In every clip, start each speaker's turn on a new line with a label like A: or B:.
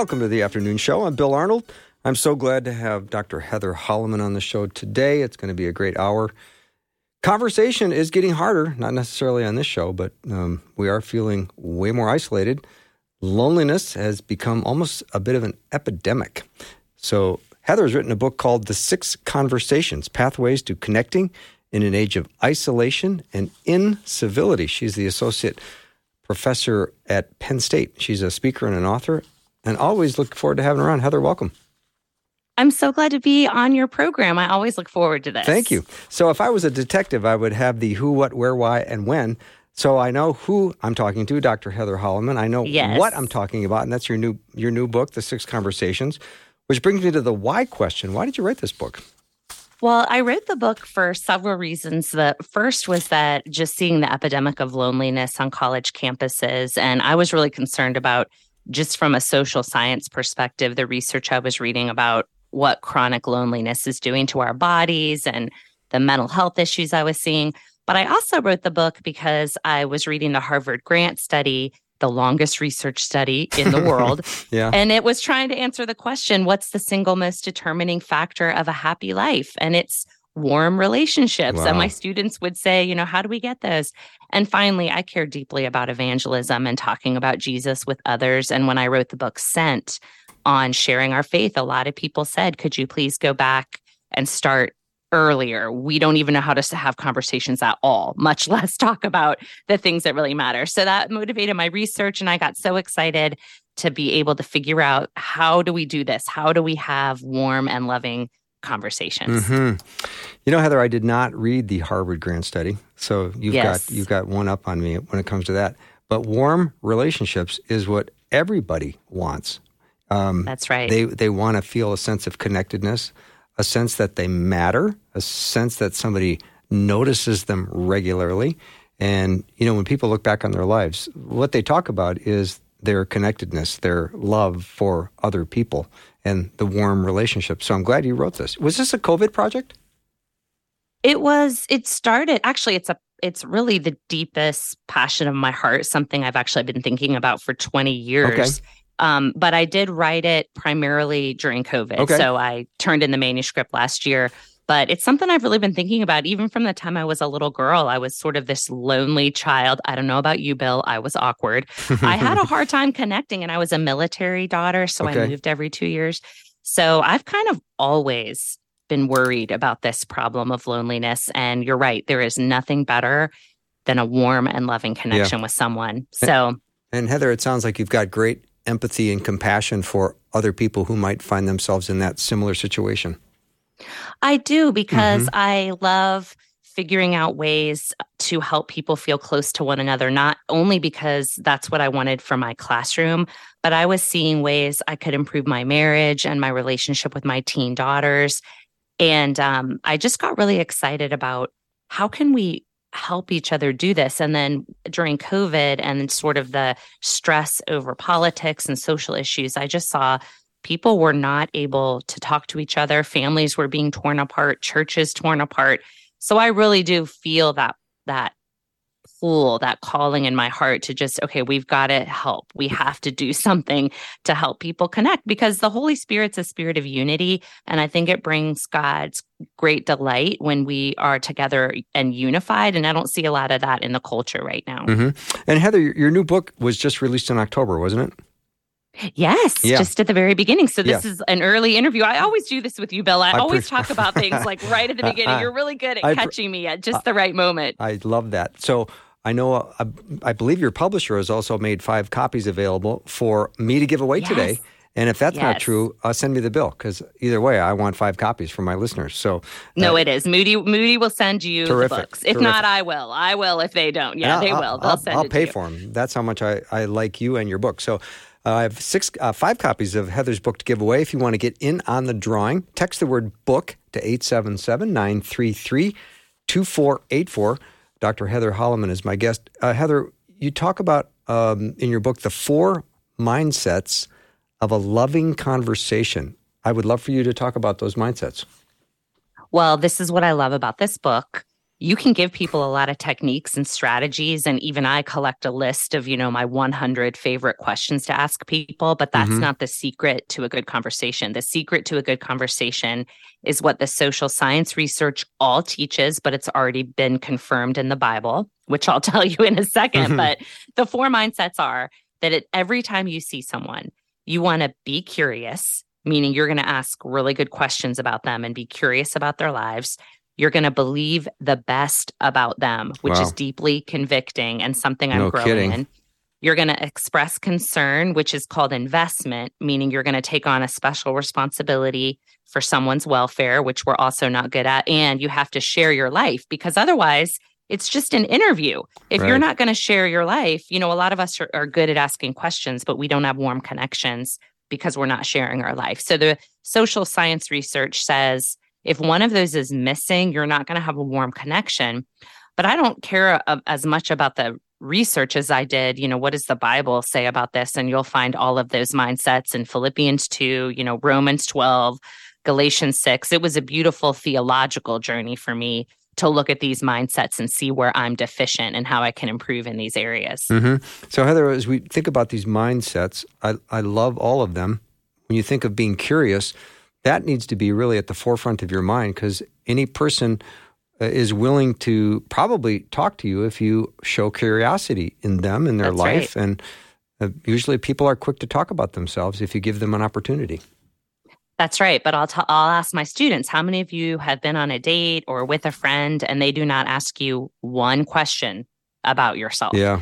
A: Welcome to the afternoon show. I'm Bill Arnold. I'm so glad to have Dr. Heather Holleman on the show today. It's going to be a great hour. Conversation is getting harder, not necessarily on this show, but um, we are feeling way more isolated. Loneliness has become almost a bit of an epidemic. So, Heather has written a book called The Six Conversations Pathways to Connecting in an Age of Isolation and Incivility. She's the associate professor at Penn State. She's a speaker and an author, and always look forward to having her on. Heather, welcome.
B: I'm so glad to be on your program. I always look forward to this.
A: Thank you. So, if I was a detective, I would have the who, what, where, why, and when. So I know who I'm talking to, Dr. Heather Holleman. I know
B: Yes.
A: what I'm talking about, and that's your new your new book, The Six Conversations, which brings me to the why question. Why did you write this book?
B: Well, I wrote the book for several reasons. The first was that just seeing the epidemic of loneliness on college campuses, and I was really concerned about just from a social science perspective, the research I was reading about what chronic loneliness is doing to our bodies and the mental health issues I was seeing. But I also wrote the book because I was reading the Harvard Grant study, the longest research study in the world.
A: Yeah.
B: And it was trying to answer the question what's the single most determining factor of a happy life? And it's warm relationships.
A: Wow.
B: And my students would say, you know, how do we get those? And finally, I care deeply about evangelism and talking about Jesus with others. And when I wrote the book Sent on sharing our faith, a lot of people said, could you please go back and start earlier? We don't even know how to have conversations at all, much less talk about the things that really matter. So that motivated my research. And I got so excited to be able to figure out how do we do this? How do we have warm and loving conversations?
A: hmm You know, Heather, I did not read the Harvard Grant Study, so you've
B: Yes.
A: got you've got one up on me when it comes to that. But warm relationships is what everybody wants. Um,
B: That's right.
A: They they want to feel a sense of connectedness, a sense that they matter, a sense that somebody notices them regularly. And you know, when people look back on their lives, what they talk about is their connectedness, their love for other people, and the warm relationship. So I'm glad you wrote this. Was this a COVID project?
B: It was, it started, actually, it's a, it's really the deepest passion of my heart, something I've actually been thinking about for 20 years.
A: Okay.
B: Um, but I did write it primarily during COVID.
A: Okay.
B: So I turned in the manuscript last year. But it's something I've really been thinking about even from the time I was a little girl. I was sort of this lonely child. I don't know about you, Bill. I was awkward. I had a hard time connecting, and I was a military daughter. So
A: Okay.
B: I moved every two years. So I've kind of always been worried about this problem of loneliness. And you're right, there is nothing better than a warm and loving connection with someone. So
A: And Heather, it sounds like you've got great empathy and compassion for other people who might find themselves in that similar situation.
B: I do because I love figuring out ways to help people feel close to one another, not only because that's what I wanted for my classroom, but I was seeing ways I could improve my marriage and my relationship with my teen daughters. And um, I just got really excited about how can we help each other do this and then during covid and sort of the stress over politics and social issues i just saw people were not able to talk to each other. Families were being torn apart churches torn apart. So i really do feel that that pull that calling in my heart to just okay we've got to help. We have to do something to help people connect because the holy spirit's a spirit of unity and i think it brings god's great delight when we are together and unified and i don't see a lot of that in the culture right now.
A: Hmm And Heather, your new book was just released in October, wasn't it?
B: Yes,
A: Yeah.
B: just at the very beginning. So this
A: Yeah.
B: is an early interview. I always do this with you, Bill. I,
A: I
B: always
A: pre-
B: talk about things like right at the beginning. You're really good at
A: I
B: catching me at just the right moment.
A: I love that. So I know, uh, I, I believe your publisher has also made five copies available for me to give away today. And if that's not true, uh, send me the bill because either way, I want five copies for my listeners. So
B: No,
A: uh,
B: it is. Moody Moody will send you
A: Terrific,
B: the books. If
A: terrific.
B: not, I will. I will if they don't. Yeah, they
A: I'll-
B: will. They'll
A: I'll,
B: send
A: I'll pay for them. That's how much I, I like you and your book. So Uh, I have six, uh, five copies of Heather's book to give away. If you want to get in on the drawing, text the word book to 877 933 2484. Dr. Heather Holleman is my guest. Uh, Heather, you talk about um, in your book the four mindsets of a loving conversation. I would love for you to talk about those mindsets.
B: Well, this is what I love about this book you can give people a lot of techniques and strategies and even i collect a list of you know my 100 favorite questions to ask people but that's mm-hmm. not the secret to a good conversation the secret to a good conversation is what the social science research all teaches but it's already been confirmed in the bible which i'll tell you in a 2nd mm-hmm. but the four mindsets are that at every time you see someone you want to be curious meaning you're going to ask really good questions about them and be curious about their lives you're going to believe the best about them, which wow. is deeply convicting and something I'm no growing kidding. in. You're going to express concern, which is called investment, meaning you're going to take on a special responsibility for someone's welfare, which we're also not good at. And you have to share your life because otherwise, it's just an interview. If right. you're not going to share your life, you know, a lot of us are, are good at asking questions, but we don't have warm connections because we're not sharing our life. So the social science research says if one of those is missing, you're not going to have a warm connection. But I don't care as much about the research as I did, you know, what does the Bible say about this? And you'll find all of those mindsets in Philippians 2, you know, Romans 12, Galatians 6. It was a beautiful theological journey for me to look at these mindsets and see where I'm deficient and how I can improve in these areas.
A: Mm-hmm. So, Heather, as we think about these mindsets, I, I love all of them. When you think of being curious, that needs to be really at the forefront of your mind because any person uh, is willing to probably talk to you if you show curiosity in them in their That's life right. and uh, usually people are quick to talk about themselves if you give them an opportunity
B: that's right. But I'll t- I'll ask my students, how many of you have been on a date or with a friend and they do not ask you one question about yourself?
A: Yeah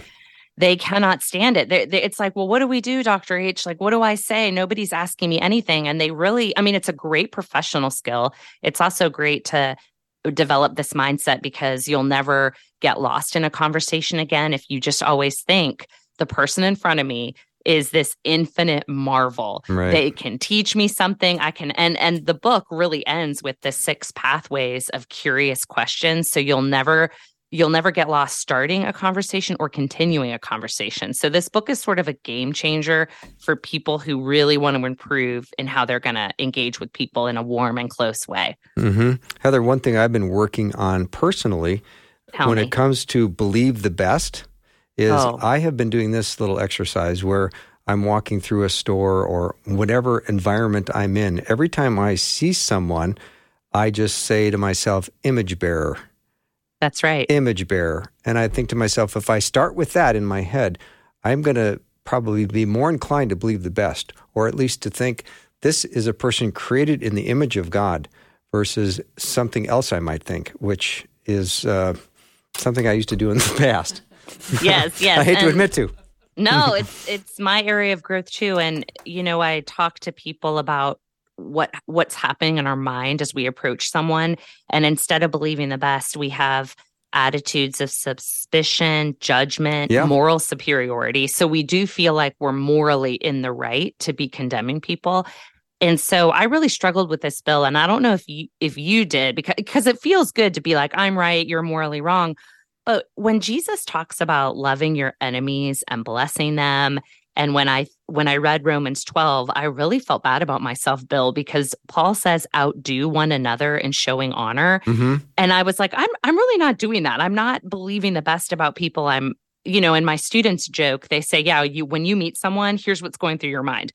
B: they cannot stand it. They, they, it's like, well, what do we do, Dr. H? Like, what do I say? Nobody's asking me anything. And they really, I mean, it's a great professional skill. It's also great to develop this mindset because you'll never get lost in a conversation again if you just always think the person in front of me is this infinite marvel. Right. They can teach me something. I can and and the book really ends with the six pathways of curious questions. So you'll never you'll never get lost starting a conversation or continuing a conversation. So this book is sort of a game changer for people who really want to improve in how they're going to engage with people in a warm and close way.
A: Mm-hmm. Heather, one thing I've been working on personally Tell when me. it comes to believe the best is oh. I have been doing this little exercise where I'm walking through a store or whatever environment I'm in. Every time I see someone, I just say to myself, image bearer
B: that's right.
A: Image bearer. And I think to myself, if I start with that in my head, I'm going to probably be more inclined to believe the best, or at least to think this is a person created in the image of God versus something else I might think, which is uh, something I used to do in the past.
B: Yes, yes.
A: I hate and to admit to.
B: no, it's it's my area of growth too. And you know, I talk to people about what what's happening in our mind as we approach someone. And instead of believing the best we have attitudes of suspicion judgment yeah. moral superiority. So we do feel like we're morally in the right to be condemning people. And so i really struggled with this bill. And i don't know if you if you did because because it feels good to be like i'm right you're morally wrong. But when jesus talks about loving your enemies and blessing them and when I when I read Romans 12, I really felt bad about myself, Bill, because Paul says outdo one another in showing honor. Mm-hmm. And I was like, I'm I'm really not doing that. I'm not believing the best about people. I'm, you know, and my students joke, they say, Yeah, you when you meet someone, here's what's going through your mind.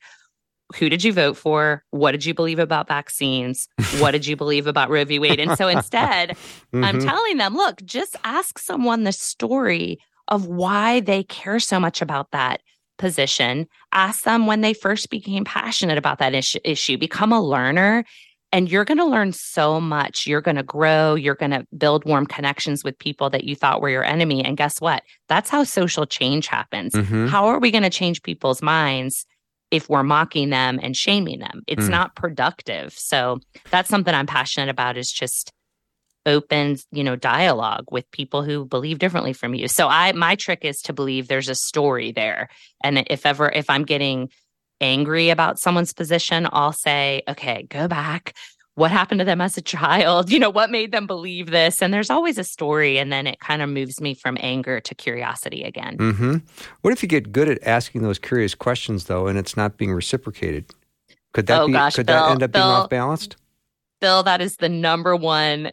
B: Who did you vote for? What did you believe about vaccines? What did you believe about Roe v. Wade? And so instead, mm-hmm. I'm telling them, look, just ask someone the story of why they care so much about that position, ask them when they first became passionate about that issue, issue. become a learner. And you're going to learn so much. You're going to grow. You're going to build warm connections with people that you thought were your enemy. And guess what? That's how social change happens. Mm-hmm. How are we going to change people's minds if we're mocking them and shaming them? It's mm. not productive. So that's something I'm passionate about is just open, you know, dialogue with people who believe differently from you. So I my trick is to believe there's a story there. And if ever if I'm getting angry about someone's position, I'll say, okay, go back. What happened to them as a child? You know, what made them believe this? And there's always a story. And then it kind of moves me from anger to curiosity again.
A: Mm-hmm. What if you get good at asking those curious questions, though, and it's not being reciprocated? Could that
B: oh,
A: be?
B: Gosh,
A: could
B: Bill,
A: that end up
B: Bill,
A: being off balanced?
B: Bill, that is the number one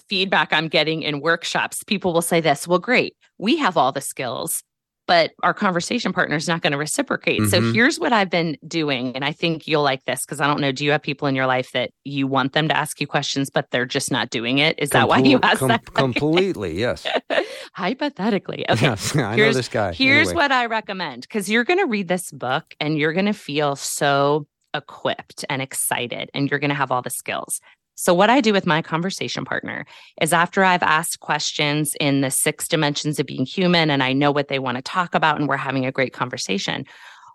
B: feedback I'm getting in workshops. People will say this, well, great, we have all the skills, but our conversation partner is not going to reciprocate.
A: Mm-hmm.
B: So here's what I've been doing. And I think you'll like this because I don't know, do you have people in your life that you want them to ask you questions, but they're just not doing it? Is that why you asked
A: com-
B: that?
A: Completely, yes.
B: Hypothetically. Okay.
A: Yes, I
B: here's,
A: know this guy.
B: Here's
A: anyway.
B: what I recommend because you're going to read this book and you're going to feel so equipped and excited and you're going to have all the skills. So, what I do with my conversation partner is after I've asked questions in the six dimensions of being human and I know what they want to talk about and we're having a great conversation,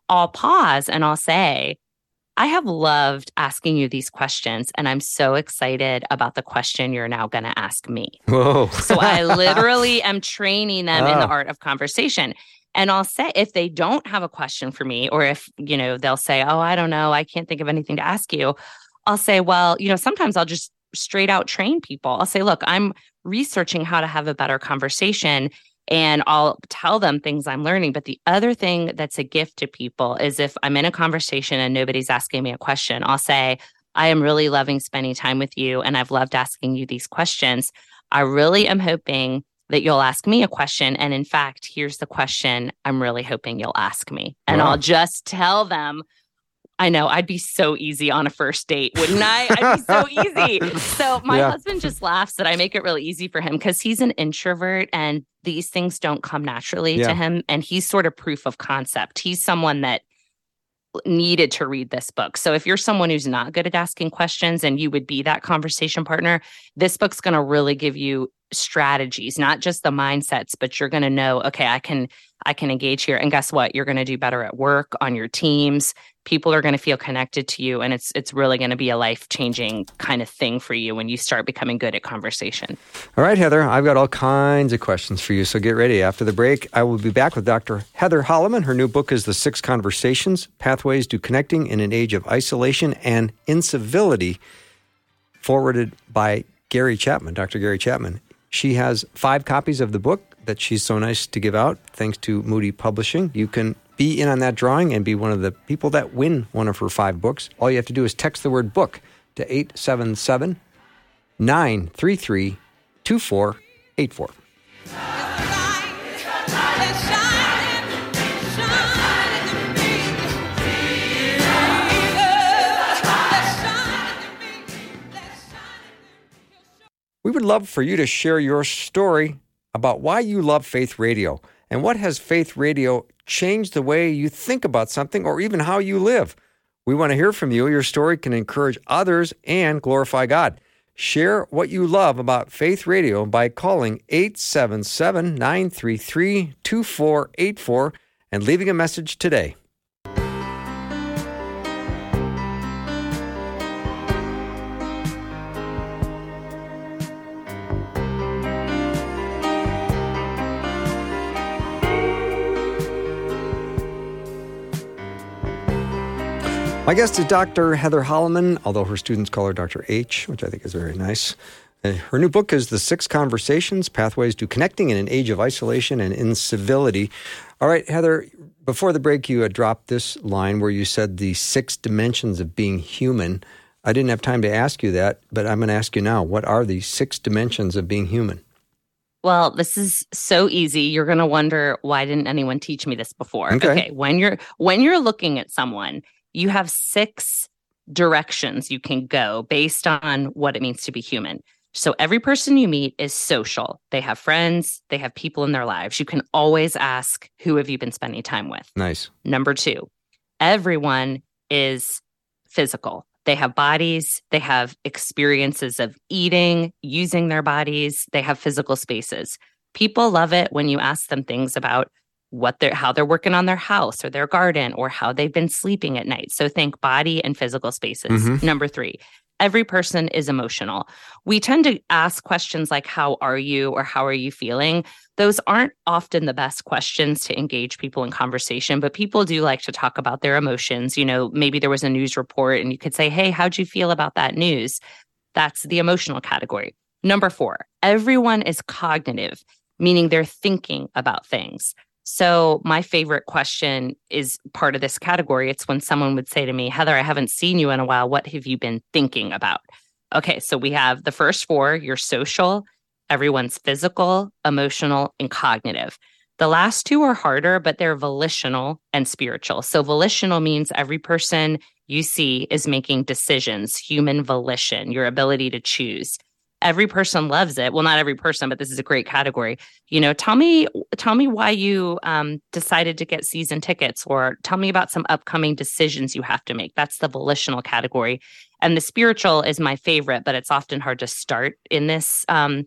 B: I'll pause and I'll say, I have loved asking you these questions, and I'm so excited about the question you're now going to ask me.
A: Whoa.
B: so, I literally am training them in the
A: Oh.
B: art of conversation. And I'll say, if they don't have a question for me, or if, you know, they'll say, Oh, I don't know, I can't think of anything to ask you. I'll say, Well, you know, sometimes I'll just straight out train people. I'll say, Look, I'm researching how to have a better conversation. And I'll tell them things I'm learning. But the other thing that's a gift to people is if I'm in a conversation and nobody's asking me a question, I'll say, I am really loving spending time with you. And I've loved asking you these questions. I really am hoping that you'll ask me a question. And in fact, here's the question I'm really hoping you'll ask me. And
A: Wow.
B: I'll just tell them, I know I'd be so easy on a first date, wouldn't I? I'd be so easy. So my
A: Yeah.
B: husband just laughs that I make it really easy for him because he's an introvert and these things don't come naturally
A: Yeah.
B: to him. And he's sort of proof of concept. He's someone that needed to read this book. So if you're someone who's not good at asking questions and you would be that conversation partner, this book's going to really give you strategies, not just the mindsets, but you're going to know, okay, I can I can engage here and guess what? You're going to do better at work, on your teams. People are going to feel connected to you and it's it's really going to be a life-changing kind of thing for you when you start becoming good at conversation.
A: All right, Heather, I've got all kinds of questions for you, so get ready. After the break, I will be back with Dr. Heather Holleman. Her new book is The Six Conversations Pathways to Connecting in an Age of Isolation and Incivility, forwarded by Gary Chapman, Dr. Gary Chapman. She has five copies of the book that she's so nice to give out, thanks to Moody Publishing. You can be in on that drawing and be one of the people that win one of her five books. All you have to do is text the word book to 877 933 2484. We would love for you to share your story about why you love Faith Radio and what has Faith Radio changed the way you think about something or even how you live. We want to hear from you. Your story can encourage others and glorify God. Share what you love about Faith Radio by calling 877 933 2484 and leaving a message today. My guest is Dr. Heather Holleman, although her students call her Dr. H, which I think is very nice. Uh, Her new book is The Six Conversations Pathways to Connecting in an Age of Isolation and Incivility. All right, Heather, before the break, you had dropped this line where you said the six dimensions of being human. I didn't have time to ask you that, but I'm going to ask you now. What are the six dimensions of being human?
B: Well, this is so easy. You're going to wonder why didn't anyone teach me this before?
A: Okay.
B: When you're when you're looking at someone, you have six directions you can go based on what it means to be human. So every person you meet is social. They have friends, they have people in their lives. You can always ask, who have you been spending time with?
A: Nice.
B: Number two, everyone is physical. They have bodies, they have experiences of eating, using their bodies, they have physical spaces. People love it when you ask them things about what they're how they're working on their house or their garden or how they've been sleeping at night. So think body and physical spaces.
A: Mhm.
B: Number 3, Every person is emotional. We tend to ask questions like, How are you? or How are you feeling? Those aren't often the best questions to engage people in conversation, but people do like to talk about their emotions. You know, maybe there was a news report and you could say, Hey, how'd you feel about that news? That's the emotional category. Number four, everyone is cognitive, meaning they're thinking about things. So, my favorite question is part of this category. It's when someone would say to me, Heather, I haven't seen you in a while. What have you been thinking about? Okay, so we have the first four your social, everyone's physical, emotional, and cognitive. The last two are harder, but they're volitional and spiritual. So, volitional means every person you see is making decisions, human volition, your ability to choose every person loves it. Well, not every person, but this is a great category. You know, tell me, tell me why you um, decided to get season tickets, or tell me about some upcoming decisions you have to make. That's the volitional category, and the spiritual is my favorite, but it's often hard to start in this um,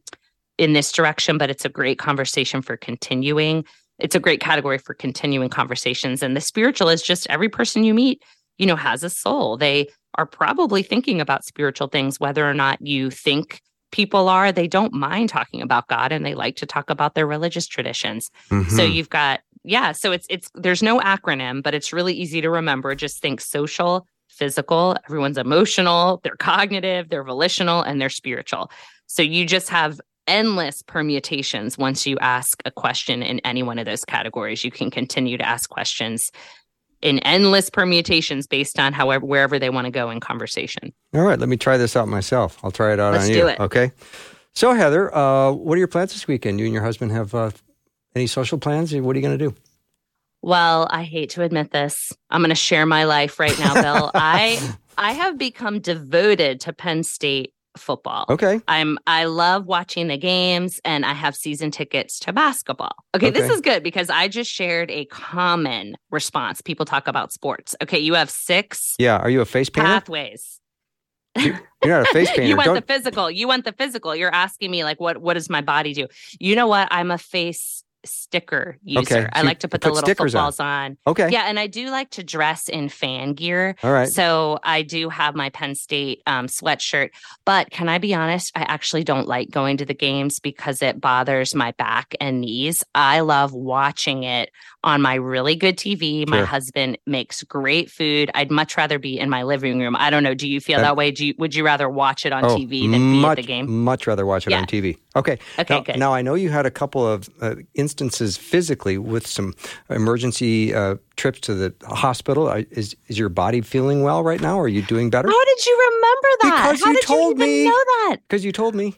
B: in this direction. But it's a great conversation for continuing. It's a great category for continuing conversations, and the spiritual is just every person you meet, you know, has a soul. They are probably thinking about spiritual things, whether or not you think people are they don't mind talking about god and they like to talk about their religious traditions. Mm-hmm. so you've got yeah so it's it's there's no acronym but it's really easy to remember. Just think social physical everyone's emotional they're cognitive they're volitional and they're spiritual. So you just have endless permutations once you ask a question in any one of those categories. You can continue to ask questions in endless permutations based on however wherever they want to go in conversation.
A: All right, let me try this out myself. I'll try it out
B: Let's
A: on
B: you.
A: Do
B: it.
A: Okay. So Heather, uh, what are your plans this weekend? You and your husband have uh, any social plans? What are you going to do?
B: Well, I hate to admit this. I'm going to share my life right now, Bill. I I have become devoted to Penn State football.
A: Okay.
B: I'm I love watching the games and I have season tickets to basketball. Okay, okay, this is good because I just shared a common response. People talk about sports. Okay, you have six
A: Yeah, are you a face painter?
B: Pathways.
A: You're not a face painter.
B: you want
A: Don't...
B: the physical. You want the physical. You're asking me like what what does my body do? You know what? I'm a face sticker user.
A: Okay.
B: I like to put, put the little footballs on.
A: on. Okay.
B: Yeah, and I do like to dress in fan gear.
A: All right.
B: So I do have my Penn State um, sweatshirt. But can I be honest? I actually don't like going to the games because it bothers my back and knees. I love watching it on my really good TV. Sure. My husband makes great food. I'd much rather be in my living room. I don't know. Do you feel uh, that way? Do you, would you rather watch it on oh, TV than be
A: much,
B: at the game?
A: Much rather watch it
B: yeah.
A: on TV. Okay.
B: Okay.
A: Now,
B: good.
A: now I know you had a couple of uh, instances physically with some emergency uh, trips to the hospital. Is is your body feeling well right now? Are you doing better?
B: How did you remember that?
A: Because
B: How
A: you
B: did
A: told
B: you
A: me.
B: Know that
A: because you told me.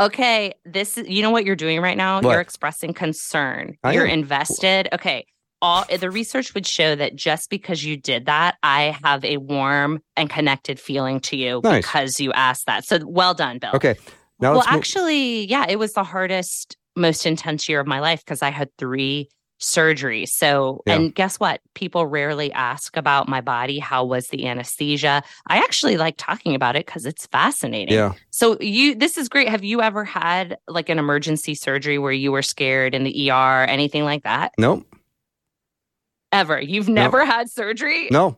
B: Okay, this is you know what you're doing right now?
A: What?
B: You're expressing concern.
A: I
B: you're
A: am.
B: invested. Okay. All the research would show that just because you did that, I have a warm and connected feeling to you
A: Nice.
B: because you asked that. So well done, Bill.
A: Okay. Now
B: well, actually, yeah, it was the hardest, most intense year of my life because I had three surgeries. So,
A: Yeah.
B: and guess what? People rarely ask about my body. How was the anesthesia? I actually like talking about it because it's fascinating.
A: Yeah.
B: So you this is great. Have you ever had like an emergency surgery where you were scared in the ER, anything like that?
A: Nope.
B: Ever? You've never had surgery?
A: No.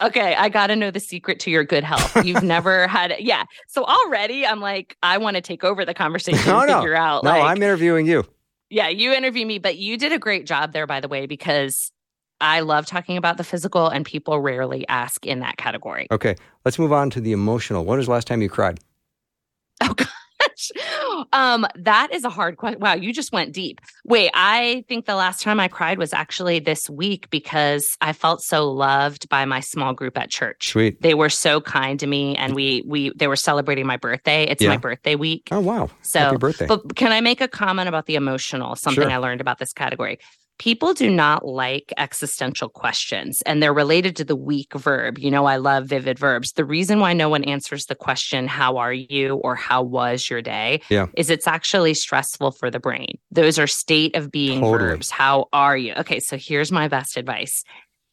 B: Okay, I got to know the secret to your good health. You've never had it. yeah. So already I'm like I want to take over the conversation
A: No,
B: figure out
A: No,
B: like
A: I'm interviewing you.
B: yeah, you interview me, but you did a great job there by the way because I love talking about the physical and people rarely ask in that category.
A: Okay. Let's move on to the emotional. When was the last time you cried?
B: Oh gosh. Um, that is a hard question. Wow, you just went deep. Wait, I think the last time I cried was actually this week because I felt so loved by my small group at church.
A: Sweet.
B: They were so kind to me and we we they were celebrating my birthday. It's
A: Yeah.
B: my birthday week.
A: Oh wow.
B: So,
A: Happy birthday.
B: But can I make a comment about the emotional? Something
A: Sure.
B: I learned about this category. People do not like existential questions and they're related to the weak verb. You know, I love vivid verbs. The reason why no one answers the question, how are you or how was your day,
A: Yeah.
B: is it's actually stressful for the brain. Those are state of being
A: Totally.
B: verbs. How are you? Okay, so here's my best advice.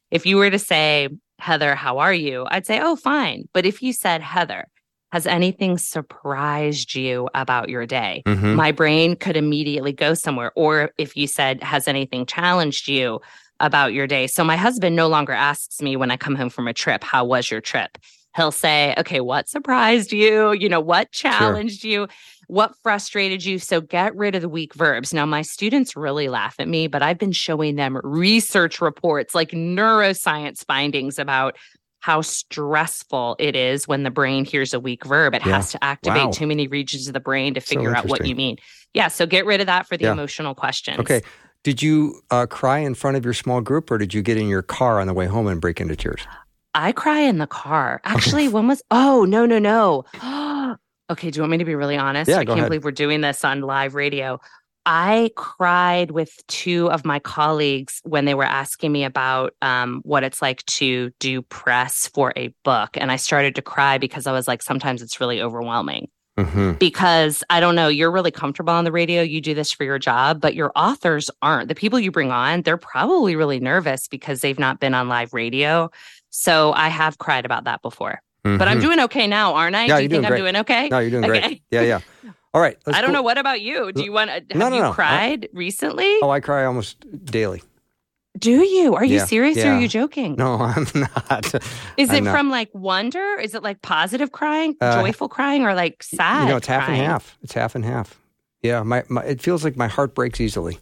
B: If you were to say, Heather, how are you? I'd say, oh, fine. But if you said, Heather, has anything surprised you about your day?
A: Mhm.
B: my brain could immediately go somewhere. Or if you said, Has anything challenged you about your day? So my husband no longer asks me when I come home from a trip, How was your trip? he'll say, okay, what surprised you? You know, what challenged sure. you? What frustrated you? So get rid of the weak verbs. Now, my students really laugh at me, but I've been showing them research reports like neuroscience findings about how stressful it is when the brain hears a weak verb. It yeah. has to activate wow. too many regions of the brain to figure so out what you mean. Yeah. So get rid of that for the yeah. emotional questions.
A: Okay. Did you uh, cry in front of your small group or did you get in your car on the way home and break into tears?
B: I cry in the car. Actually, when was, oh, no, no, no. okay. Do you want me to be really honest?
A: Yeah,
B: I can't
A: ahead.
B: believe we're doing this on live radio. I cried with two of my colleagues when they were asking me about um, what it's like to do press for a book. And I started to cry because I was like, sometimes it's really overwhelming. Mm-hmm. Because I don't know, you're really comfortable on the radio. You do this for your job, but your authors aren't. The people you bring on, they're probably really nervous because they've not been on live radio. So I have cried about that before. Mm-hmm. But I'm mm-hmm. doing okay now, aren't I?
A: Yeah,
B: do you think
A: I'm
B: doing okay?
A: No, you're doing okay. great. Yeah, yeah. All right.
B: I don't go. know. What about you? Do you want? Have no, no, you no. cried I, recently?
A: Oh, I cry almost daily.
B: Do you? Are you yeah, serious yeah. or are you joking?
A: No, I'm not.
B: Is
A: I'm
B: it
A: not.
B: from like wonder? Is it like positive crying, uh, joyful crying, or like sad?
A: You know, it's
B: crying?
A: half and half. It's half and half. Yeah, my, my it feels like my heart breaks easily.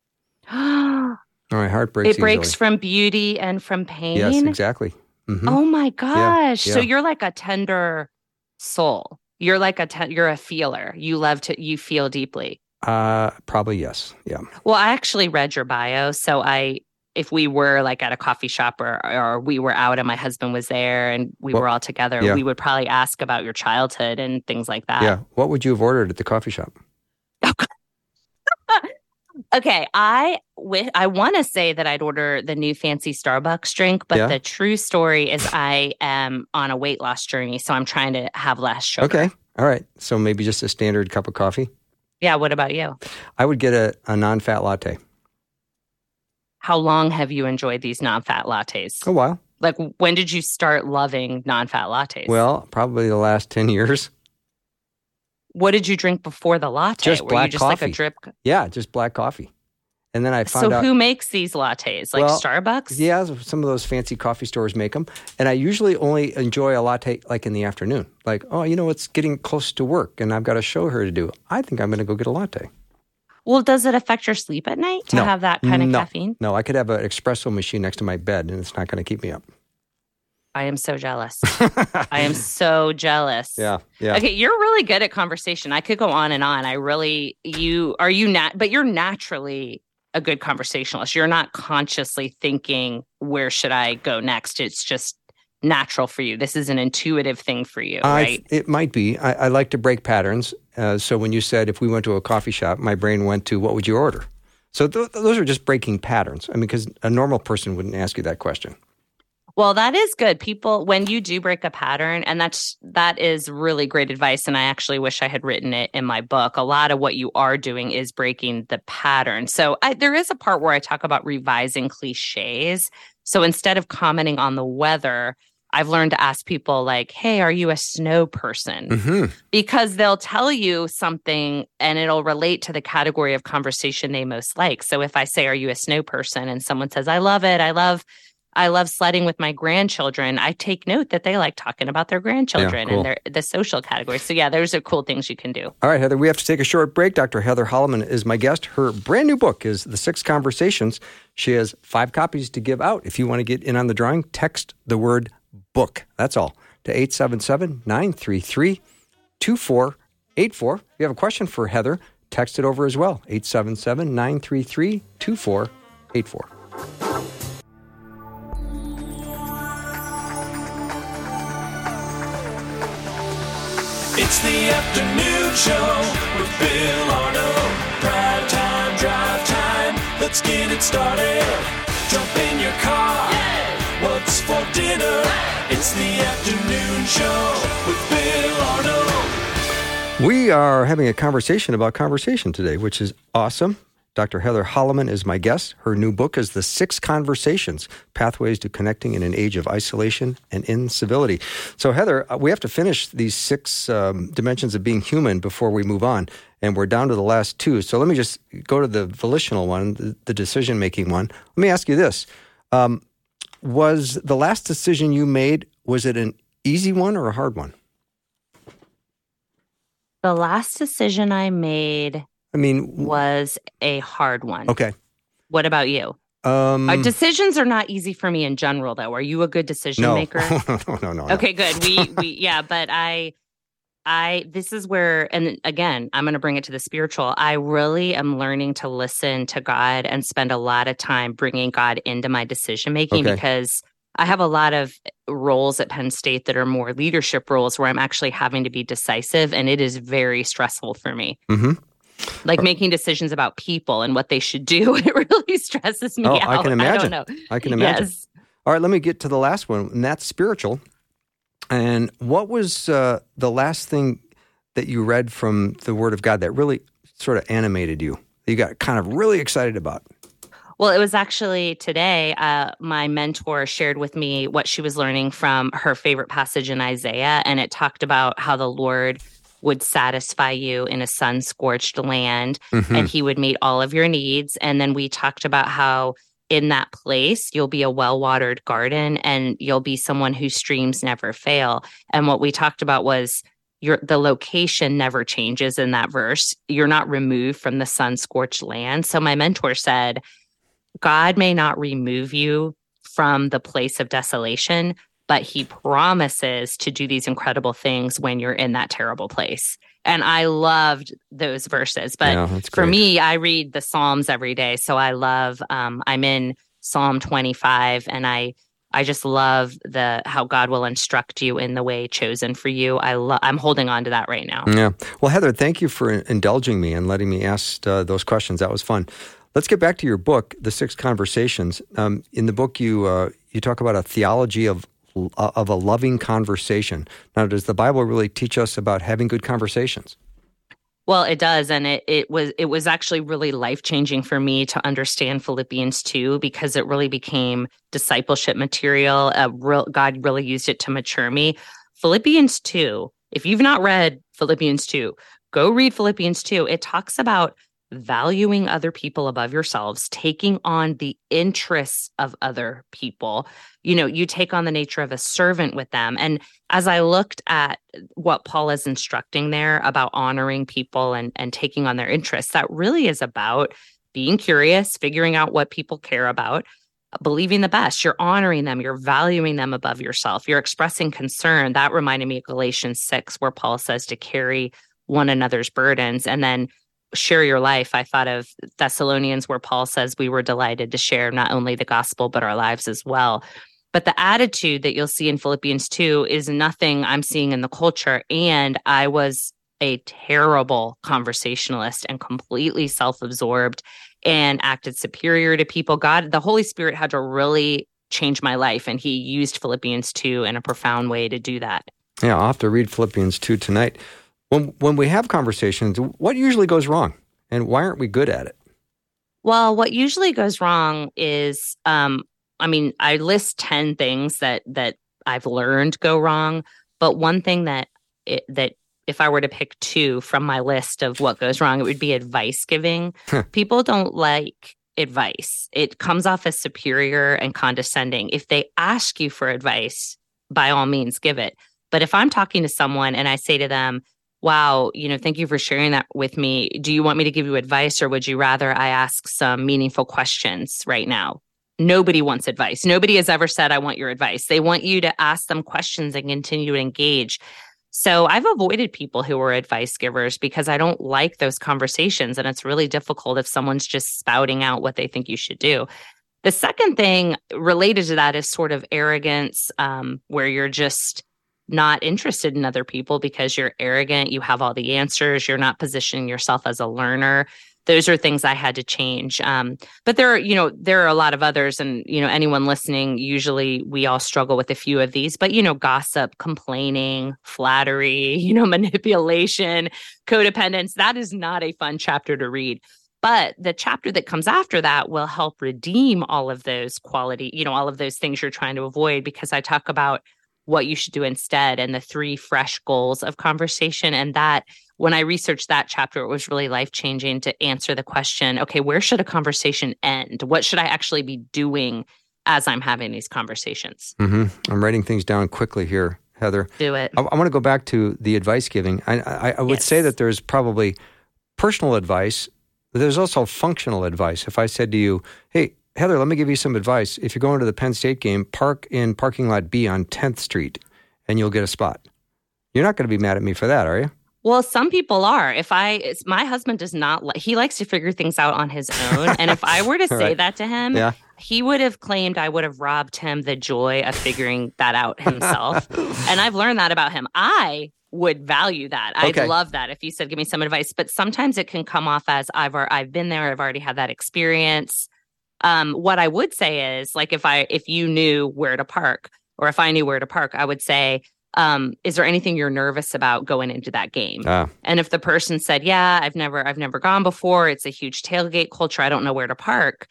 A: my heart breaks.
B: It breaks
A: easily.
B: from beauty and from pain.
A: Yes, exactly.
B: Mm-hmm. Oh my gosh! Yeah, so you're like a tender soul. You're like a te- you're a feeler. You love to you feel deeply.
A: Uh probably yes. Yeah.
B: Well, I actually read your bio, so I if we were like at a coffee shop or or we were out and my husband was there and we well, were all together, yeah. we would probably ask about your childhood and things like that.
A: Yeah. What would you have ordered at the coffee shop?
B: Okay, I with I want to say that I'd order the new fancy Starbucks drink, but yeah. the true story is I am on a weight loss journey, so I'm trying to have less sugar.
A: Okay, all right. So maybe just a standard cup of coffee.
B: Yeah. What about you?
A: I would get a, a non-fat latte.
B: How long have you enjoyed these non-fat lattes?
A: A while.
B: Like when did you start loving non-fat lattes?
A: Well, probably the last ten years.
B: What did you drink before the latte?
A: Just
B: Were
A: black
B: you just
A: coffee.
B: like a drip?
A: Yeah, just black coffee. And then I found
B: so
A: out.
B: So who makes these lattes? Like
A: well,
B: Starbucks?
A: Yeah, some of those fancy coffee stores make them. And I usually only enjoy a latte like in the afternoon. Like, oh, you know, it's getting close to work and I've got a show here to do. I think I'm going to go get a latte.
B: Well, does it affect your sleep at night to
A: no.
B: have that kind of
A: no.
B: caffeine?
A: No, I could have an espresso machine next to my bed and it's not going to keep me up.
B: I am so jealous. I am so jealous.
A: Yeah, yeah.
B: Okay, you're really good at conversation. I could go on and on. I really you are you nat but you're naturally a good conversationalist. You're not consciously thinking where should I go next. It's just natural for you. This is an intuitive thing for you, right?
A: it might be. I, I, like to break patterns. Uh, so when you said if we went to a coffee shop, my brain went to what would you order? So th- those are just breaking patterns. I mean, because a normal person wouldn't ask you that question.
B: Well, that is good. People, when you do break a pattern, and that's that is really great advice. And I actually wish I had written it in my book. A lot of what you are doing is breaking the pattern. So I, there is a part where I talk about revising cliches. So instead of commenting on the weather, I've learned to ask people like, "Hey, are you a snow person?" Mm-hmm. Because they'll tell you something and it'll relate to the category of conversation they most like. So if I say, "Are you a snow person?" and someone says, "I love it. I love I love sledding with my grandchildren. I take note that they like talking about their grandchildren yeah, cool. and their the social category. So yeah, those are cool things you can do.
A: All right, Heather, we have to take a short break. Dr. Heather Holleman is my guest. Her brand new book is The Six Conversations. She has five copies to give out. If you want to get in on the drawing, text the word book. That's all to 877 933 2484. If you have a question for Heather, text it over as well 877 933 2484.
C: It's the afternoon show with Bill Arnold. Prime time, drive time. Let's get it started. Jump in your car. Yeah. What's for dinner? Hey. It's the afternoon show with Bill Arnold.
A: We are having a conversation about conversation today, which is awesome. Dr. Heather Holleman is my guest. Her new book is The Six Conversations Pathways to Connecting in an Age of Isolation and Incivility. So, Heather, uh, we have to finish these six um, dimensions of being human before we move on. And we're down to the last two. So, let me just go to the volitional one, the, the decision making one. Let me ask you this um, Was the last decision you made, was it an easy one or a hard one?
B: The last decision I made
A: I mean,
B: was a hard one.
A: okay.
B: What about you?
A: Um,
B: Uh, decisions are not easy for me in general, though. Are you a good decision
A: no.
B: maker?
A: no, no, no, no.
B: Okay, good. We we yeah, but I I this is where and again, I'm going to bring it to the spiritual. I really am learning to listen to God and spend a lot of time bringing God into my decision making
A: Okay.
B: because I have a lot of roles at Penn State that are more leadership roles where I'm actually having to be decisive and it is very stressful for me.
A: hmm
B: Like making decisions about people and what they should do, it really stresses me
A: Oh,
B: out.
A: I can imagine.
B: don't know.
A: I can imagine.
B: Yes.
A: All right, let me get to the last one, and that's spiritual. And what was uh, the last thing that you read from the Word of God that really sort of animated you? that You got kind of really excited about.
B: Well, it was actually today. Uh, my mentor shared with me what she was learning from her favorite passage in Isaiah, and it talked about how the Lord would satisfy you in a sun scorched land
A: Mhm.
B: and he would meet all of your needs. And then we talked about how in that place, you'll be a well watered garden and you'll be someone whose streams never fail. And what we talked about was your the location never changes in that verse. You're not removed from the sun scorched land. So my mentor said, God may not remove you from the place of desolation, but he promises to do these incredible things when you're in that terrible place. And I loved those verses. But
A: yeah,
B: for me, I read the Psalms every day. So I love um, I'm in Psalm 25 and I I just love the how God will instruct you in the way chosen for you. I love I'm holding on to that right now.
A: Yeah. Well, Heather, thank you for indulging me and letting me ask uh, those questions. That was fun. Let's get back to your book, The Six Conversations. Um, in the book, you uh, you talk about a theology of of a loving conversation. Now, does the Bible really teach us about having good conversations?
B: Well, it does, and it it was it was actually really life changing for me to understand Philippians two because it really became discipleship material. Uh, real, God really used it to mature me. Philippians two. If you've not read Philippians two, go read Philippians two. It talks about valuing other people above yourselves, taking on the interests of other people. You know, you take on the nature of a servant with them. And as I looked at what Paul is instructing there about honoring people and, and taking on their interests, that really is about being curious, figuring out what people care about, believing the best. You're honoring them, you're valuing them above yourself, you're expressing concern. That reminded me of Galatians 6, where Paul says to carry one another's burdens. And then share your life, I thought of Thessalonians, where Paul says we were delighted to share not only the gospel, but our lives as well. But the attitude that you'll see in Philippians 2 is nothing I'm seeing in the culture. And I was a terrible conversationalist and completely self absorbed and acted superior to people. God, the Holy Spirit had to really change my life. And he used Philippians 2 in a profound way to do that.
A: Yeah, I'll have to read Philippians 2 tonight. When, when we have conversations, what usually goes wrong? And why aren't we good at it?
B: Well, what usually goes wrong is, um, I mean, I list ten things that that I've learned go wrong, but one thing that it, that if I were to pick two from my list of what goes wrong, it would be advice giving.
A: Huh.
B: People don't like advice. It comes off as superior and condescending. If they ask you for advice, by all means, give it. But if I'm talking to someone and I say to them, wow, you know, thank you for sharing that with me. Do you want me to give you advice or would you rather I ask some meaningful questions right now? Nobody wants advice. Nobody has ever said, I want your advice. They want you to ask them questions and continue to engage. So I've avoided people who are advice givers because I don't like those conversations. And it's really difficult if someone's just spouting out what they think you should do. The second thing related to that is sort of arrogance, um, where you're just not interested in other people because you're arrogant, you have all the answers, you're not positioning yourself as a learner. Those are things I had to change. Um, but there are, you know, there are a lot of others, and you know, anyone listening, usually we all struggle with a few of these. But you know, gossip, complaining, flattery, you know, manipulation, codependence. That is not a fun chapter to read. But the chapter that comes after that will help redeem all of those quality, you know, all of those things you're trying to avoid because I talk about what you should do instead and the three fresh goals of conversation. And that, when I researched that chapter, it was really life changing to answer the question okay, where should a conversation end? What should I actually be doing as I'm having these conversations?
A: hmm I'm writing things down quickly here, Heather.
B: Do it.
A: I, I want to go back to the advice giving. I, I, I would
B: Yes.
A: say that there's probably personal advice, but there's also functional advice. If I said to you, hey, Heather, let me give you some advice. If you're going to the Penn State game, park in parking lot B on 10th Street and you'll get a spot. You're not going to be mad at me for that, are you?
B: Well, some people are. If I, it's, my husband does not, li- he likes to figure things out on his own. and if I were to say
A: Right.
B: that to him,
A: Yeah.
B: he would have claimed I would have robbed him the joy of figuring that out himself. and I've learned that about him. I would value that. I'd love that if you said, "Give me some advice." But sometimes it can come off as I've I've been there. I've already had that experience. Um, what I would say is, like, if I if you knew where to park, or if I knew where to park, I would say, um, "Is there anything you're nervous about going into that game?"
A: Ah,
B: And if the person said, "Yeah, I've never I've never gone before. It's a huge tailgate culture. I don't know where to park."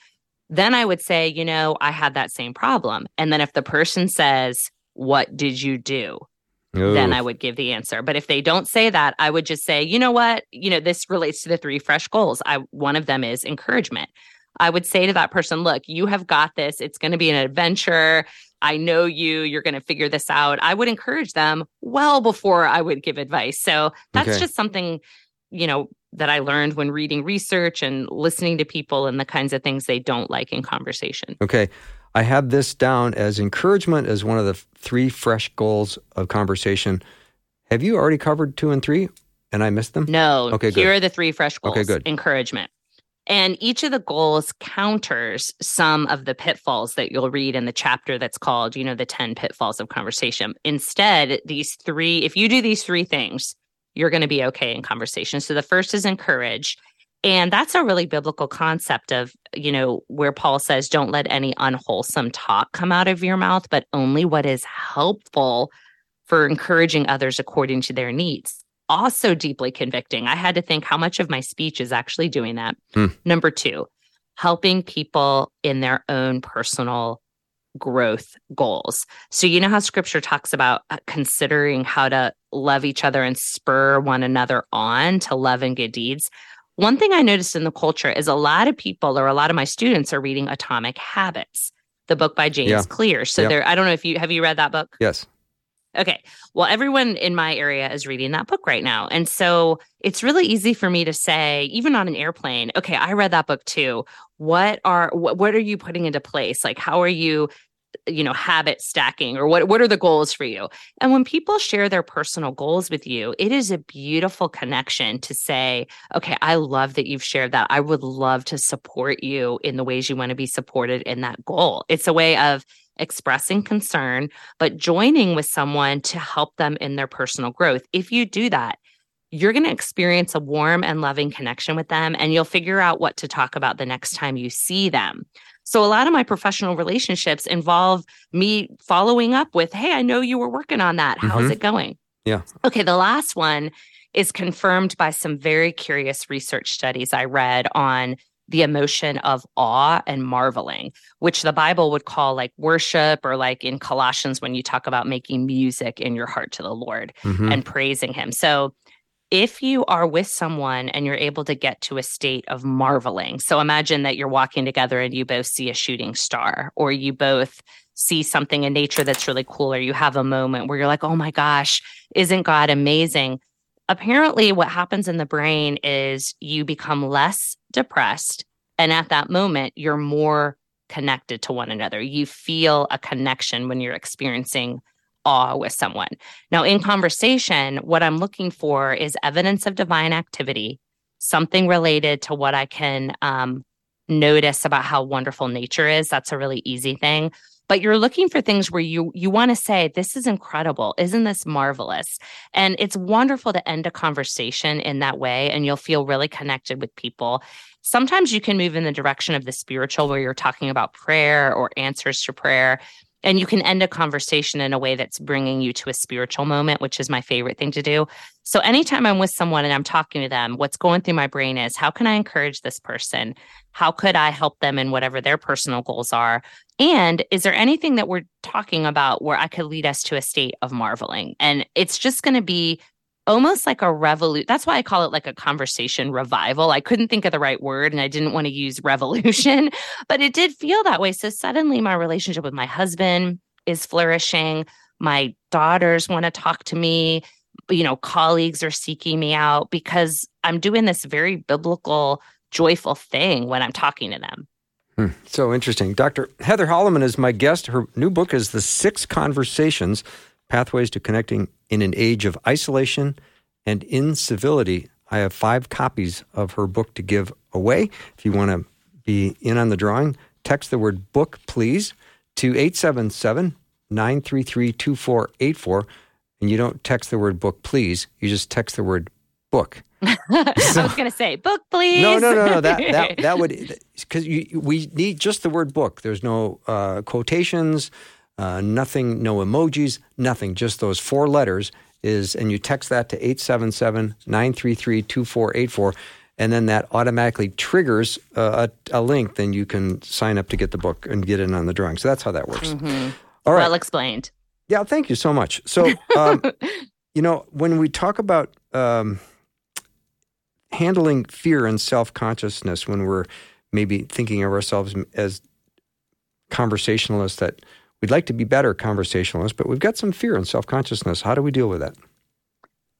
B: Then I would say, "You know, I had that same problem." And then if the person says, "What did you do?" then. I would give the answer. But if they don't say that, I would just say, "You know what? You know, this relates to the three fresh goals. I one of them is encouragement." I would say to that person, "Look, you have got this. It's going to be an adventure. I know you. You're going to figure this out." I would encourage them well before I would give advice. So that's
A: Okay.
B: just something, you know, that I learned when reading research and listening to people and the kinds of things they don't like in conversation.
A: Okay. I had this down as encouragement as one of the three fresh goals of conversation. Have you already covered two and three and I missed them?
B: No.
A: Okay, good.
B: Here are the three fresh goals.
A: Okay, good.
B: Encouragement. And each of the goals counters some of the pitfalls that you'll read in the chapter that's called, you know, the 10 pitfalls of conversation. Instead, these three, if you do these three things, you're going to be okay in conversation. So the first is encourage. And that's a really biblical concept of, you know, where Paul says, don't let any unwholesome talk come out of your mouth, but only what is helpful for encouraging others according to their needs. Also, deeply convicting. I had to think how much of my speech is actually doing that.
A: Hmm.
B: Number two, helping people in their own personal growth goals. So, you know how scripture talks about uh, considering how to love each other and spur one another on to love and good deeds. One thing I noticed in the culture is a lot of people or a lot of my students are reading Atomic Habits, the book by James
A: Yeah.
B: Clear. So
A: Yeah.
B: there, I don't know if you have you read that book?
A: Yes.
B: Okay. Well, everyone in my area is reading that book right now. And so it's really easy for me to say, even on an airplane, okay, I read that book too. What are what, what are you putting into place? Like how are you you know habit stacking or what what are the goals for you and when people share their personal goals with you it is a beautiful connection to say okay i love that you've shared that i would love to support you in the ways you want to be supported in that goal it's a way of expressing concern but joining with someone to help them in their personal growth if you do that you're going to experience a warm and loving connection with them and you'll figure out what to talk about the next time you see them so a lot of my professional relationships involve me following up with, "Hey, I know you were working on that. How's
A: Mhm.
B: it going?"
A: Yeah.
B: Okay, the last one is confirmed by some very curious research studies I read on the emotion of awe and marveling, which the Bible would call like worship or like in Colossians when you talk about making music in your heart to the Lord
A: Mhm.
B: and praising him. So if you are with someone and you're able to get to a state of marveling, so imagine that you're walking together and you both see a shooting star, or you both see something in nature that's really cool, or you have a moment where you're like, oh my gosh, isn't God amazing? Apparently, what happens in the brain is you become less depressed. And at that moment, you're more connected to one another. You feel a connection when you're experiencing awe with someone. Now, in conversation, what I'm looking for is evidence of divine activity, something related to what I can um, notice about how wonderful nature is. That's a really easy thing. But you're looking for things where you you want to say, "This is incredible! Isn't this marvelous?" And it's wonderful to end a conversation in that way, and you'll feel really connected with people. Sometimes you can move in the direction of the spiritual, where you're talking about prayer or answers to prayer. And you can end a conversation in a way that's bringing you to a spiritual moment, which is my favorite thing to do. So, anytime I'm with someone and I'm talking to them, what's going through my brain is how can I encourage this person? How could I help them in whatever their personal goals are? And is there anything that we're talking about where I could lead us to a state of marveling? And it's just going to be almost like a revolution. That's why I call it like a conversation revival. I couldn't think of the right word and I didn't want to use revolution, but it did feel that way. So suddenly my relationship with my husband is flourishing. My daughters want to talk to me. You know, colleagues are seeking me out because I'm doing this very biblical, joyful thing when I'm talking to them.
A: Hmm, so interesting. Dr. Heather Holleman is my guest. Her new book is The Six Conversations Pathways to Connecting in an Age of Isolation and Incivility. I have five copies of her book to give away. If you want to be in on the drawing, text the word book, please, to 877 933 2484. And you don't text the word book, please. You just text the word book.
B: I was going to say book, please.
A: No, no, no, no. That that that would because we need just the word book. There's no uh, quotations, uh, nothing, no emojis, nothing. Just those four letters is, and you text that to 877-933-2484, and then that automatically triggers uh, a, a, link. Then you can sign up to get the book and get in on the drawing. So that's how that works.
B: Mm-hmm. All right. Well explained.
A: Yeah, thank you so much. So, um, you know, when we talk about um, handling fear and self consciousness when we're maybe thinking of ourselves as conversationalists that we'd like to be better conversationalists, but we've got some fear and self consciousness. How do we deal with that?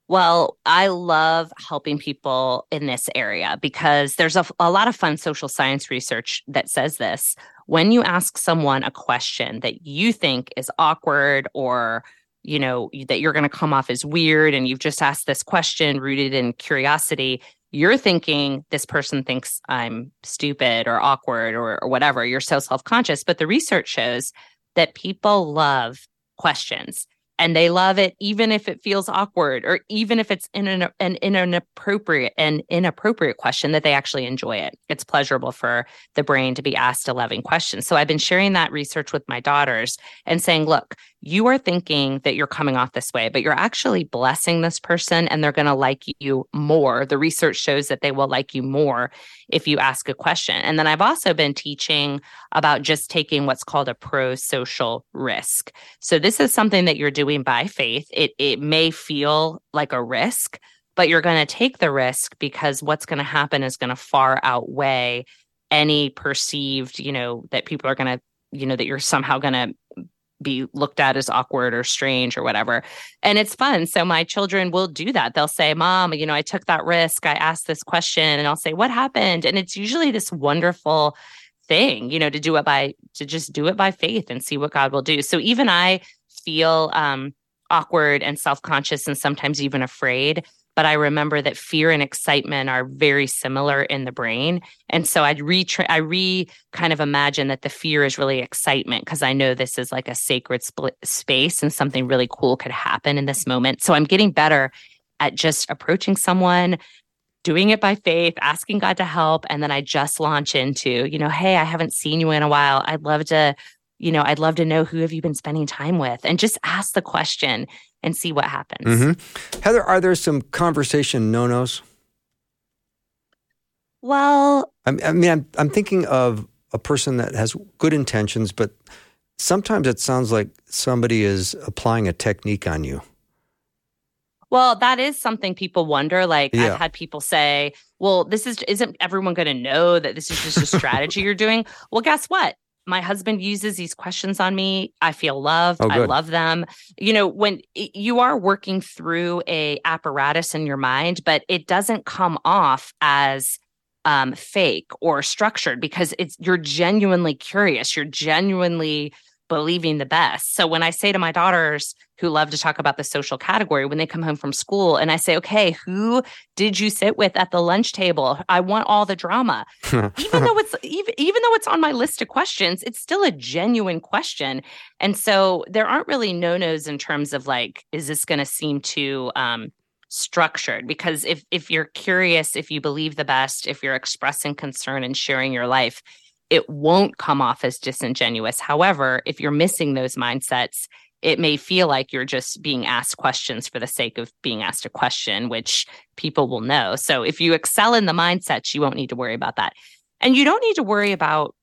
B: Well, I love helping people in this area because there's a, a lot of fun social science research that says this. When you ask someone a question that you think is awkward or you know that you're going to come off as weird and you've just asked this question rooted in curiosity you're thinking this person thinks I'm stupid or awkward or, or whatever. You're so self conscious. But the research shows that people love questions and they love it even if it feels awkward or even if it's in an, an an and inappropriate question that they actually enjoy it. It's pleasurable for the brain to be asked a loving question. So i've been sharing that research with my daughters and saying look you are thinking that you're coming off this way but you're actually blessing this person and they're going to like you more. The research shows that they will like you more if you ask a question. And then i've also been teaching about just taking what's called a pro-social risk. So this is something that you're doing doing by faith. It it may feel like a risk, but you're going to take the risk because what's going to happen is going to far outweigh any perceived, you know, that people are going to, you know, that you're somehow going to be looked at as awkward or strange or whatever. And it's fun. So my children will do that. They'll say, Mom, you know, I took that risk. I asked this question. And I'll say, What happened? And it's usually this wonderful thing, you know, to do it by, to just do it by faith and see what God will do. So even I feel um, awkward and self conscious and sometimes even afraid. But I remember that fear and excitement are very similar in the brain. And so I'd re I re kind of imagine that the fear is really excitement because I know this is like a sacred space and something really cool could happen in this moment. So I'm getting better at just approaching someone, doing it by faith, asking God to help. And then I just launch into, you know, hey, I haven't seen you in a while. I'd love to you know, I'd love to know who have you been spending time with and just ask the question and see what happens.
A: Mm-hmm. Heather, are there some conversation no nos?
B: Well,
A: I mean, I'm, I'm thinking of a person that has good intentions, but sometimes it sounds like somebody is applying a technique on you.
B: Well, that is something people wonder. Like yeah. I've had people say, "Well, this is isn't everyone going to know that this is just a strategy you're doing?" Well, guess what? My husband uses these questions on me i feel loved oh, i love them. You know when you are working through a apparatus in your mind but it doesn't come off as um, fake or structured because it's you're genuinely curious you're genuinely believing the best. So when I say to my daughters who love to talk about the social category, when they come home from school and I say, okay, who did you sit with at the lunch table? I want all the drama. even though it's even, even though it's on my list of questions, it's still a genuine question. And so there aren't really no-nos in terms of like, is this going to seem too um, structured because if if you're curious if you believe the best if you're expressing concern and sharing your life it won't come off as disingenuous. However, if you're missing those mindsets, it may feel like you're just being asked questions for the sake of being asked a question, which people will know. So if you excel in the mindsets, you won't need to worry about that. And you don't need to worry about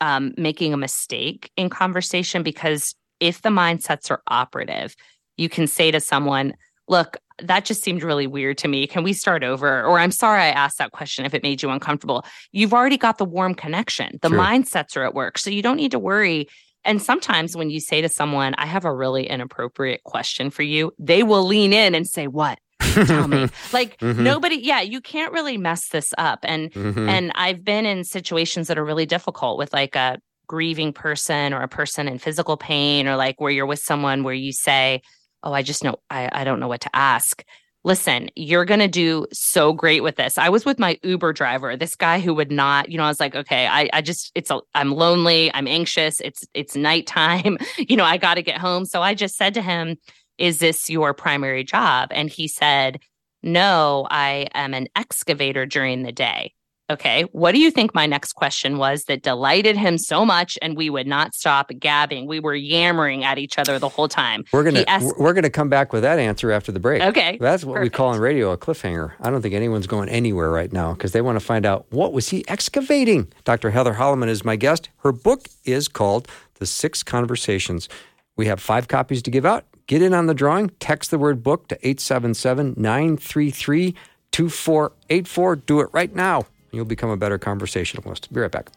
B: um, making a mistake in conversation because if the mindsets are operative, you can say to someone, look, that just seemed really weird to me. Can we start over? Or I'm sorry I asked that question if it made you uncomfortable. You've already got the warm connection. The mindsets are at work. So you don't need to worry And sometimes when you say to someone, I have a really inappropriate question for you, they will lean in and say, What? Tell me. Like
A: Mhm.
B: nobody, yeah, you can't really mess this up. And
A: Mhm.
B: and I've been in situations that are really difficult with like a grieving person or a person in physical pain, or like where you're with someone where you say, Oh, I just know I, I don't know what to ask. Listen, you're gonna do so great with this. I was with my Uber driver, this guy who would not, you know, I was like, okay, I, I just it's a I'm lonely, I'm anxious, it's it's nighttime, you know, I gotta get home. So I just said to him, Is this your primary job? And he said, No, I am an excavator during the day. Okay. What do you think my next question was that delighted him so much and we would not stop gabbing? We were yammering at each other the whole time.
A: We're gonna
B: asked-
A: we're gonna come back with that answer after the break.
B: Okay.
A: That's what we call in radio a cliffhanger. I don't think anyone's going anywhere right now because they want to find out what was he excavating. Dr. Heather Holleman is my guest. Her book is called The Six Conversations. We have five copies to give out. Get in on the drawing. Text the word book to 877 933 2484. Do it right now. You'll become a better conversationalist. Be right back.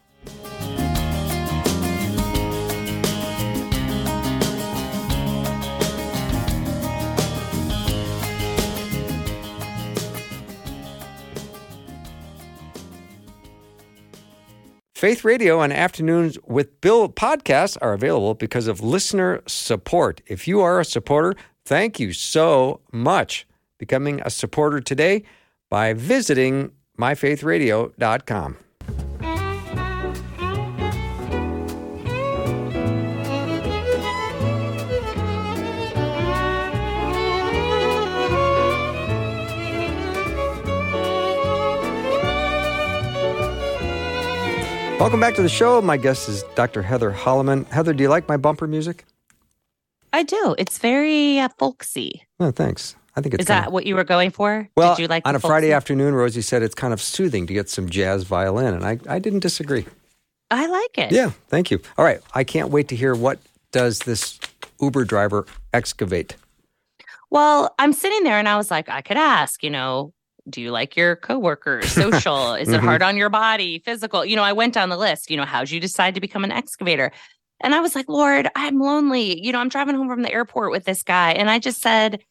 A: Faith Radio and Afternoons with Bill podcasts are available because of listener support. If you are a supporter, thank you so much. Becoming a supporter today by visiting myfaithradio.com. Welcome back to the show. My guest is Dr. Heather Holleman. Heather, do you like my bumper music?
B: I do. It's very uh, folksy.
A: Oh, thanks. I think it's
B: Is that what you were going for?
A: well.
B: Did you like
A: on a Friday afternoon, Rosie said it's kind of soothing to get some jazz violin, and I, I didn't disagree.
B: I like it.
A: Yeah, thank you. All right, I can't wait to hear what does this Uber driver excavate.
B: Well, I'm sitting there and I was like, I could ask, you know, do you like your coworkers? Social? Is it
A: Mhm.
B: hard on your body? Physical? You know, I went down the list. You know, how'd you decide to become an excavator? And I was like, Lord, I'm lonely. You know, I'm driving home from the airport with this guy. And I just said,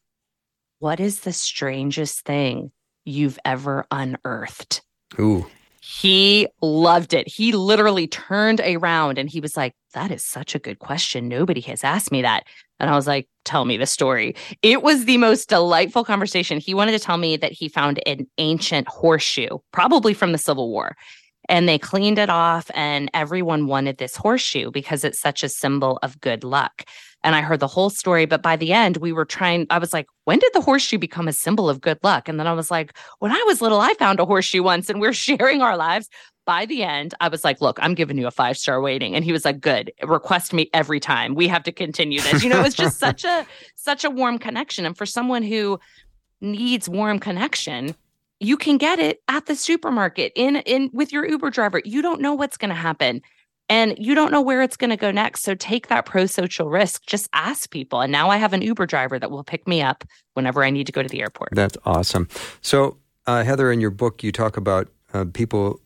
B: What is the strangest thing you've ever unearthed?
A: Ooh,
B: He loved it. He literally turned around and he was like, That is such a good question. Nobody has asked me that. And I was like, Tell me the story. It was the most delightful conversation. He wanted to tell me that he found an ancient horseshoe, probably from the Civil War. And they cleaned it off, and everyone wanted this horseshoe because it's such a symbol of good luck. And I heard the whole story, but by the end, we were trying. I was like, when did the horseshoe become a symbol of good luck? And then I was like, when I was little, I found a horseshoe once, and we're sharing our lives. By the end, I was like, look, I'm giving you a five star rating. And he was like, good. Request me every time. We have to continue this. You know, it was just such a such a warm connection. And for someone who needs warm connection, you can get it at the supermarket in in with your Uber driver. You don't know what's going to happen. And you don't know where it's going to go next. So take that pro social risk. Just ask people. And now I have an Uber driver that will pick me up whenever I need to go to the airport.
A: that's awesome. So, uh, Heather, in your book, you talk about uh, people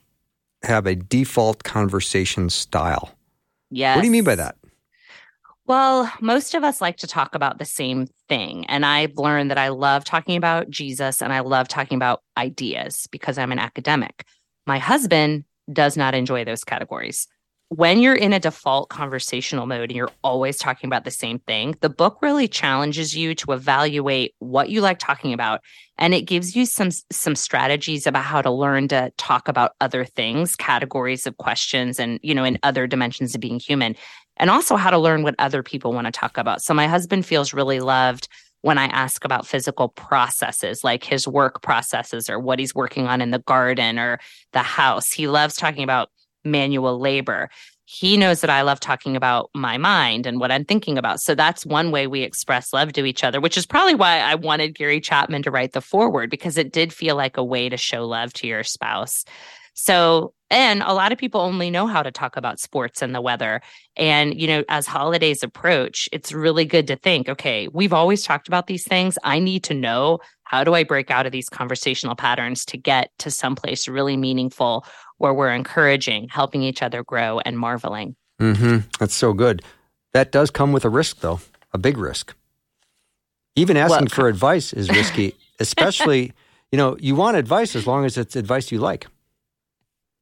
A: have a default conversation style.
B: Yes.
A: What do you mean by that?
B: Well, most of us like to talk about the same thing. And I've learned that I love talking about Jesus and I love talking about ideas because I'm an academic. My husband does not enjoy those categories. When you're in a default conversational mode and you're always talking about the same thing, the book really challenges you to evaluate what you like talking about and it gives you some some strategies about how to learn to talk about other things, categories of questions and you know in other dimensions of being human and also how to learn what other people want to talk about. So my husband feels really loved when I ask about physical processes, like his work processes or what he's working on in the garden or the house. He loves talking about manual labor. He knows that I love talking about my mind and what I'm thinking about. So that's one way we express love to each other, which is probably why I wanted Gary Chapman to write the foreword because it did feel like a way to show love to your spouse. So, and a lot of people only know how to talk about sports and the weather. And, you know, as holidays approach, it's really good to think, okay, we've always talked about these things. I need to know how do I break out of these conversational patterns to get to someplace really meaningful where we're encouraging, helping each other grow and marveling.
A: Mm-hmm. That's so good. That does come with a risk, though, a big risk. Even asking
B: Well,
A: for advice is risky, especially, you know, you want advice as long as it's advice you like.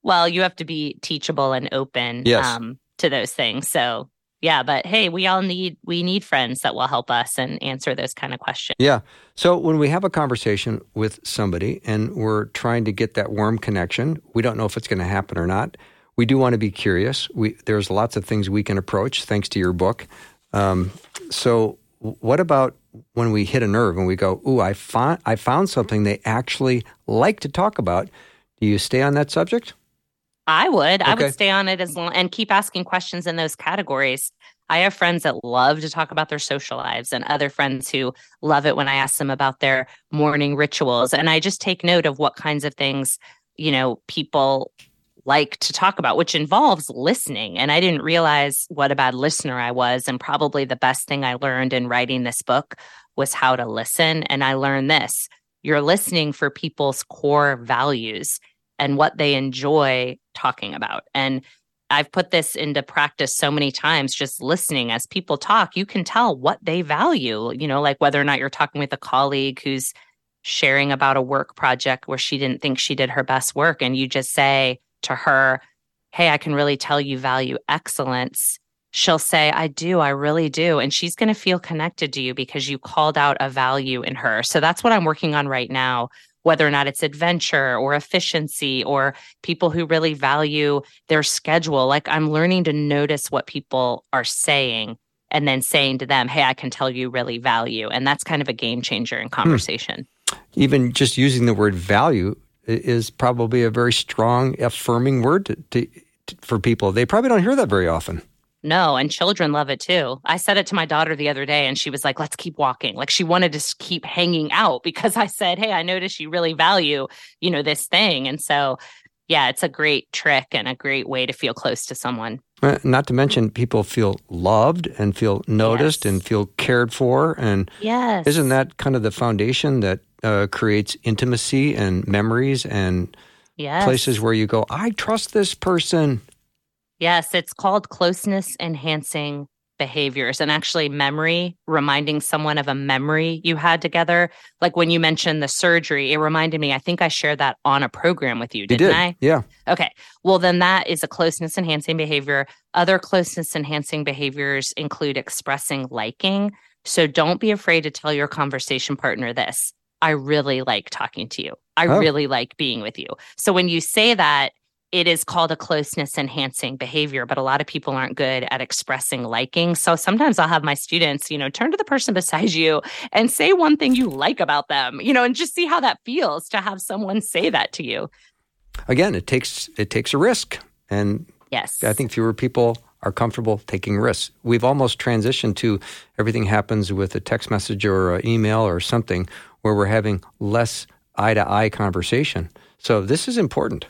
B: Well, you have to be teachable and open
A: Yes.
B: um, to those things. So yeah, but hey, we all need we need friends that will help us and answer those kind of questions.
A: Yeah. So when we have a conversation with somebody and we're trying to get that warm connection, we don't know if it's going to happen or not. We do want to be curious. We, there's lots of things we can approach thanks to your book. Um, so what about when we hit a nerve and we go, "Ooh, I found I found something they actually like to talk about." Do you stay on that subject?
B: I would. I would stay on it as long and keep asking questions in those categories. I have friends that love to talk about their social lives and other friends who love it when I ask them about their morning rituals. And I just take note of what kinds of things, you know, people like to talk about, which involves listening. And I didn't realize what a bad listener I was. And probably the best thing I learned in writing this book was how to listen. And I learned this you're listening for people's core values and what they enjoy talking about. And I've put this into practice so many times just listening as people talk, you can tell what they value, you know, like whether or not you're talking with a colleague who's sharing about a work project where she didn't think she did her best work and you just say to her, "Hey, I can really tell you value excellence." She'll say, "I do, I really do." And she's going to feel connected to you because you called out a value in her. So that's what I'm working on right now whether or not it's adventure or efficiency or people who really value their schedule. Like I'm learning to notice what people are saying and then saying to them, Hey, I can tell you really value. And that's kind of a game changer in hmm. conversation.
A: Even just using the word value is probably a very strong affirming word to, to, to- for people. They probably don't hear that very often.
B: No, and children love it too. I said it to my daughter the other day and she was like, let's keep walking. Like she wanted to keep hanging out because I said, Hey, I noticed you really value, you know, this thing. And so, yeah, it's a great trick and a great way to feel close to someone.
A: Uh, Not to mention, people feel loved and feel noticed
B: Yes.
A: and feel cared for. And
B: Yes.
A: isn't that kind of the foundation that uh, creates intimacy and memories and
B: yes.
A: places where you go, I trust this person?
B: Yes, it's called closeness enhancing behaviors and actually memory, reminding someone of a memory you had together. Like when you mentioned the surgery, it reminded me, I think I shared that on a program with you,
A: You
B: didn't
A: did.
B: I?
A: Yeah.
B: Okay. Well, then that is a closeness enhancing behavior. Other closeness enhancing behaviors include expressing liking. So don't be afraid to tell your conversation partner this. I really like talking to you. I
A: Oh.
B: really like being with you. So when you say that, it is called a closeness enhancing behavior, but a lot of people aren't good at expressing liking. So sometimes I'll have my students, you know, turn to the person beside you and say one thing you like about them, you know, and just see how that feels to have someone say that to you.
A: Again, it takes it takes a risk, and
B: Yes.
A: I think fewer people are comfortable taking risks. We've almost transitioned to everything happens with a text message or an email or something where we're having less eye to eye conversation. So this is important.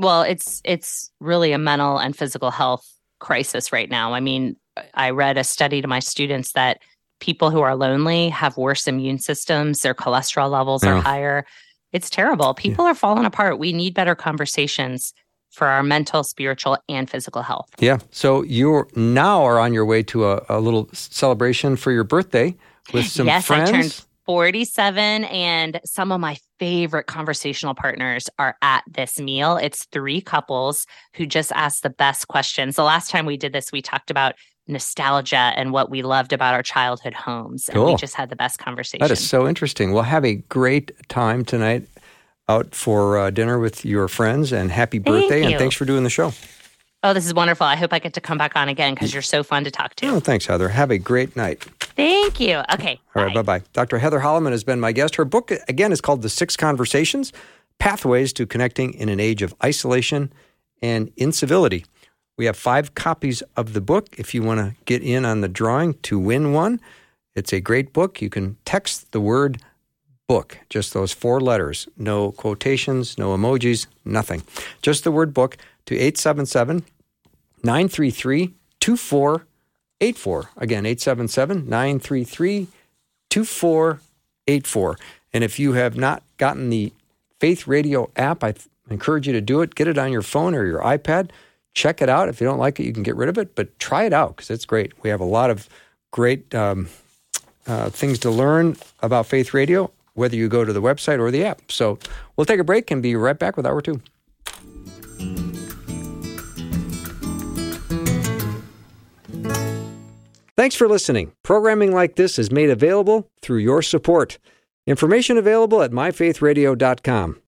B: Well, it's it's really a mental and physical health crisis right now. I mean, I read a study to my students that people who are lonely have worse immune systems, their cholesterol levels
A: Yeah.
B: are higher. It's terrible. People are falling apart. We need better conversations for our mental, spiritual, and physical health.
A: Yeah. So you now are on your way to a, a little celebration for your birthday with some
B: yes,
A: friends.
B: I turned 47 and some of my favorite conversational partners are at this meal. It's three couples who just asked the best questions. The last time we did this, we talked about nostalgia and what we loved about our childhood homes. And we just had the best conversation.
A: That is so interesting. Well, have a great time tonight out for uh, dinner with your friends and happy
B: Thank
A: birthday. And thanks for doing the show.
B: Oh, this is wonderful. I hope I get to come back on again because you're so fun to talk to.
A: Oh, thanks, Heather. Have a great night.
B: Thank you. Okay.
A: All right, bye bye. Dr. Heather Holleman has been my guest. Her book, again, is called The Six Conversations Pathways to Connecting in an Age of Isolation and Incivility. We have five copies of the book if you want to get in on the drawing to win one. It's a great book. You can text the word book, just those four letters, no quotations, no emojis, nothing. Just the word book to 877 933 2484. Again, 877 933 2484. And if you have not gotten the Faith Radio app, I th- encourage you to do it. Get it on your phone or your iPad. check it out. If you don't like it, you can get rid of it, but try it out because it's great. We have a lot of great um, uh, things to learn about Faith Radio, whether you go to the website or the app. So we'll take a break and be right back with hour two. Thanks for listening. Programming like this is made available through your support. Information available at myfaithradio.com.